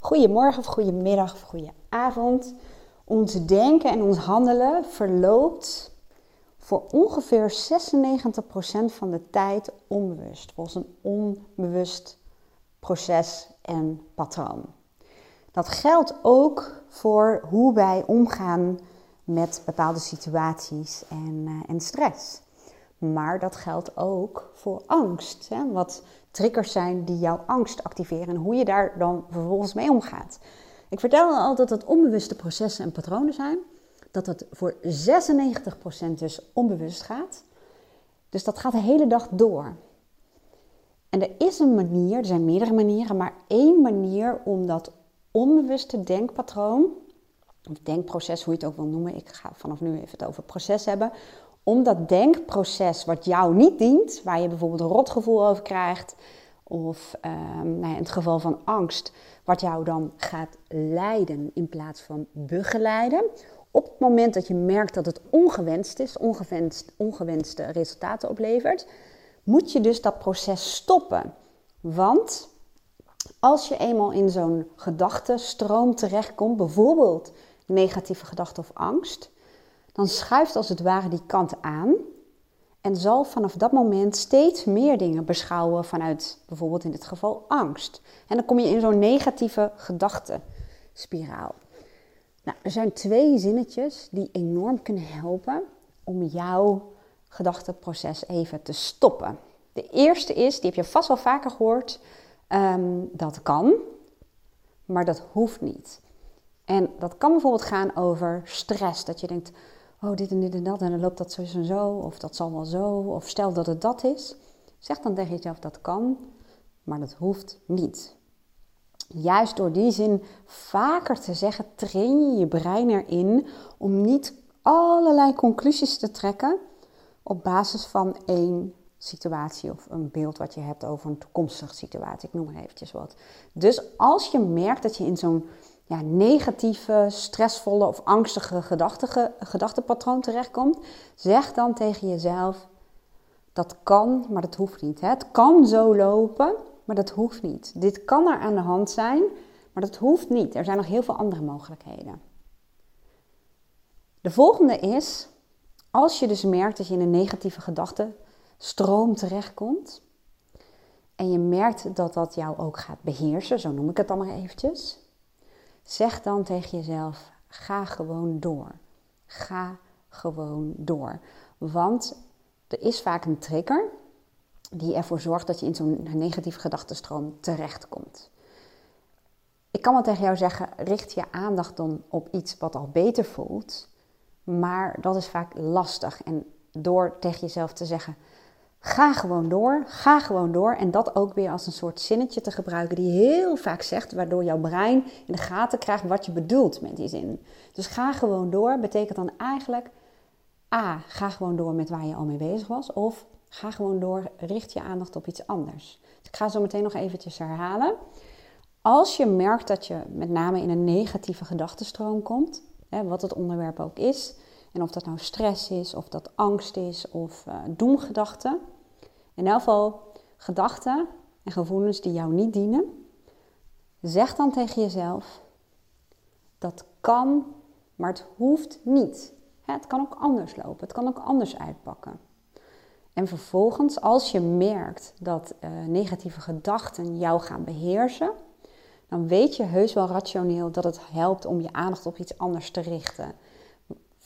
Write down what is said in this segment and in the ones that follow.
Goedemorgen of goedemiddag of goedenavond. Ons denken en ons handelen verloopt voor ongeveer 96% van de tijd onbewust. Volgens een onbewust proces en patroon. Dat geldt ook voor hoe wij omgaan met bepaalde situaties en, uh, en stress. Maar dat geldt ook voor angst. Hè? Wat triggers zijn die jouw angst activeren en hoe je daar dan vervolgens mee omgaat. Ik vertel al dat het onbewuste processen en patronen zijn. Dat het voor 96% dus onbewust gaat. Dus dat gaat de hele dag door. En er is een manier, er zijn meerdere manieren, maar één manier om dat onbewuste denkpatroon, of denkproces, hoe je het ook wil noemen, ik ga vanaf nu even het over proces hebben, om dat denkproces wat jou niet dient, waar je bijvoorbeeld een rotgevoel over krijgt, of um, nou ja, in het geval van angst, wat jou dan gaat leiden in plaats van begeleiden. Op het moment dat je merkt dat het ongewenst is, ongewenst, ongewenste resultaten oplevert, moet je dus dat proces stoppen. Want als je eenmaal in zo'n gedachtenstroom terechtkomt, bijvoorbeeld negatieve gedachten of angst, dan schuift als het ware die kant aan en zal vanaf dat moment steeds meer dingen beschouwen vanuit bijvoorbeeld in dit geval angst. En dan kom je in zo'n negatieve gedachtenspiraal. Nou, er zijn twee zinnetjes die enorm kunnen helpen om jouw gedachtenproces even te stoppen. De eerste is, die heb je vast wel vaker gehoord, um, dat kan, maar dat hoeft niet. En dat kan bijvoorbeeld gaan over stress. Dat je denkt, oh dit en dit en dat en dan loopt dat zo en zo, of dat zal wel zo, of stel dat het dat is. Zeg dan tegen jezelf dat kan, maar dat hoeft niet. Juist door die zin vaker te zeggen, train je je brein erin om niet allerlei conclusies te trekken op basis van één situatie of een beeld wat je hebt over een toekomstige situatie. Ik noem maar eventjes wat. Dus als je merkt dat je in zo'n ja, negatieve, stressvolle of angstige gedachtenpatroon terechtkomt, zeg dan tegen jezelf: dat kan, maar dat hoeft niet. Het kan zo lopen, maar dat hoeft niet. Dit kan er aan de hand zijn, maar dat hoeft niet. Er zijn nog heel veel andere mogelijkheden. De volgende is, als je dus merkt dat je in een negatieve gedachtenstroom terechtkomt, en je merkt dat dat jou ook gaat beheersen, zo noem ik het dan maar eventjes, Zeg dan tegen jezelf: ga gewoon door. Ga gewoon door. Want er is vaak een trigger die ervoor zorgt dat je in zo'n negatieve gedachtenstroom terechtkomt. Ik kan wel tegen jou zeggen: richt je aandacht dan op iets wat al beter voelt. Maar dat is vaak lastig. En door tegen jezelf te zeggen: Ga gewoon door, ga gewoon door. En dat ook weer als een soort zinnetje te gebruiken die heel vaak zegt, waardoor jouw brein in de gaten krijgt wat je bedoelt met die zin. Dus ga gewoon door betekent dan eigenlijk A, ga gewoon door met waar je al mee bezig was. Of ga gewoon door, richt je aandacht op iets anders. Dus ik ga zo meteen nog eventjes herhalen. Als je merkt dat je met name in een negatieve gedachtenstroom komt, hè, wat het onderwerp ook is, en of dat nou stress is, of dat angst is, of uh, doemgedachten. In elk geval gedachten en gevoelens die jou niet dienen. Zeg dan tegen jezelf: dat kan, maar het hoeft niet. Het kan ook anders lopen, het kan ook anders uitpakken. En vervolgens, als je merkt dat uh, negatieve gedachten jou gaan beheersen, dan weet je heus wel rationeel dat het helpt om je aandacht op iets anders te richten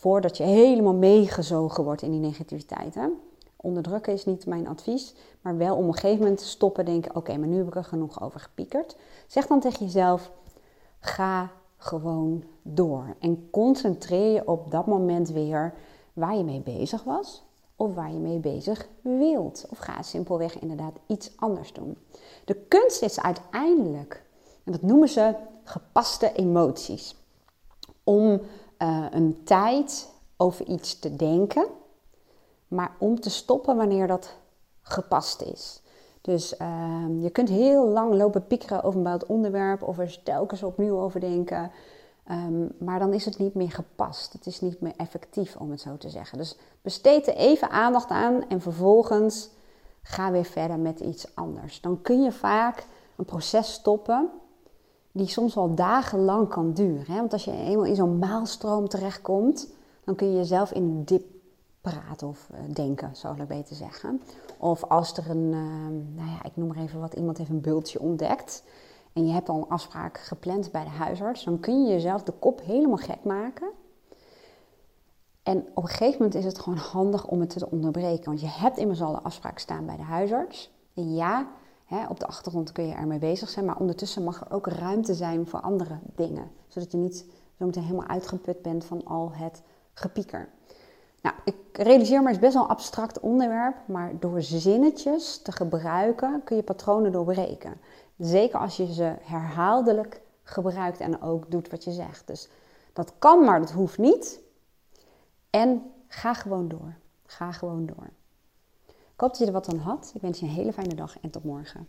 voordat je helemaal meegezogen wordt in die negativiteit. Hè? Onderdrukken is niet mijn advies, maar wel om op een gegeven moment te stoppen, denken: oké, maar nu heb ik er genoeg over gepiekerd. Zeg dan tegen jezelf: ga gewoon door en concentreer je op dat moment weer waar je mee bezig was of waar je mee bezig wilt. Of ga simpelweg inderdaad iets anders doen. De kunst is uiteindelijk, en dat noemen ze gepaste emoties, om uh, een tijd over iets te denken, maar om te stoppen wanneer dat gepast is. Dus uh, je kunt heel lang lopen piekeren over een bepaald onderwerp of er telkens opnieuw over denken. Um, maar dan is het niet meer gepast. Het is niet meer effectief, om het zo te zeggen. Dus besteed er even aandacht aan en vervolgens ga weer verder met iets anders. Dan kun je vaak een proces stoppen die soms wel dagenlang kan duren. Hè? Want als je eenmaal in zo'n maalstroom terechtkomt, dan kun je jezelf in een dip praten of uh, denken, zou ik beter zeggen. Of als er een, uh, nou ja, ik noem maar even wat, iemand heeft een bultje ontdekt en je hebt al een afspraak gepland bij de huisarts, dan kun je jezelf de kop helemaal gek maken. En op een gegeven moment is het gewoon handig om het te onderbreken, want je hebt immers al een afspraak staan bij de huisarts. Ja, op de achtergrond kun je ermee bezig zijn, maar ondertussen mag er ook ruimte zijn voor andere dingen, zodat je niet zo meteen helemaal uitgeput bent van al het gepieker. Nou, ik realiseer me, het is best wel een abstract onderwerp, maar door zinnetjes te gebruiken kun je patronen doorbreken. Zeker als je ze herhaaldelijk gebruikt en ook doet wat je zegt. Dus dat kan, maar dat hoeft niet. En ga gewoon door. Ga gewoon door. Ik hoop dat je er wat aan had. Ik wens je een hele fijne dag en tot morgen.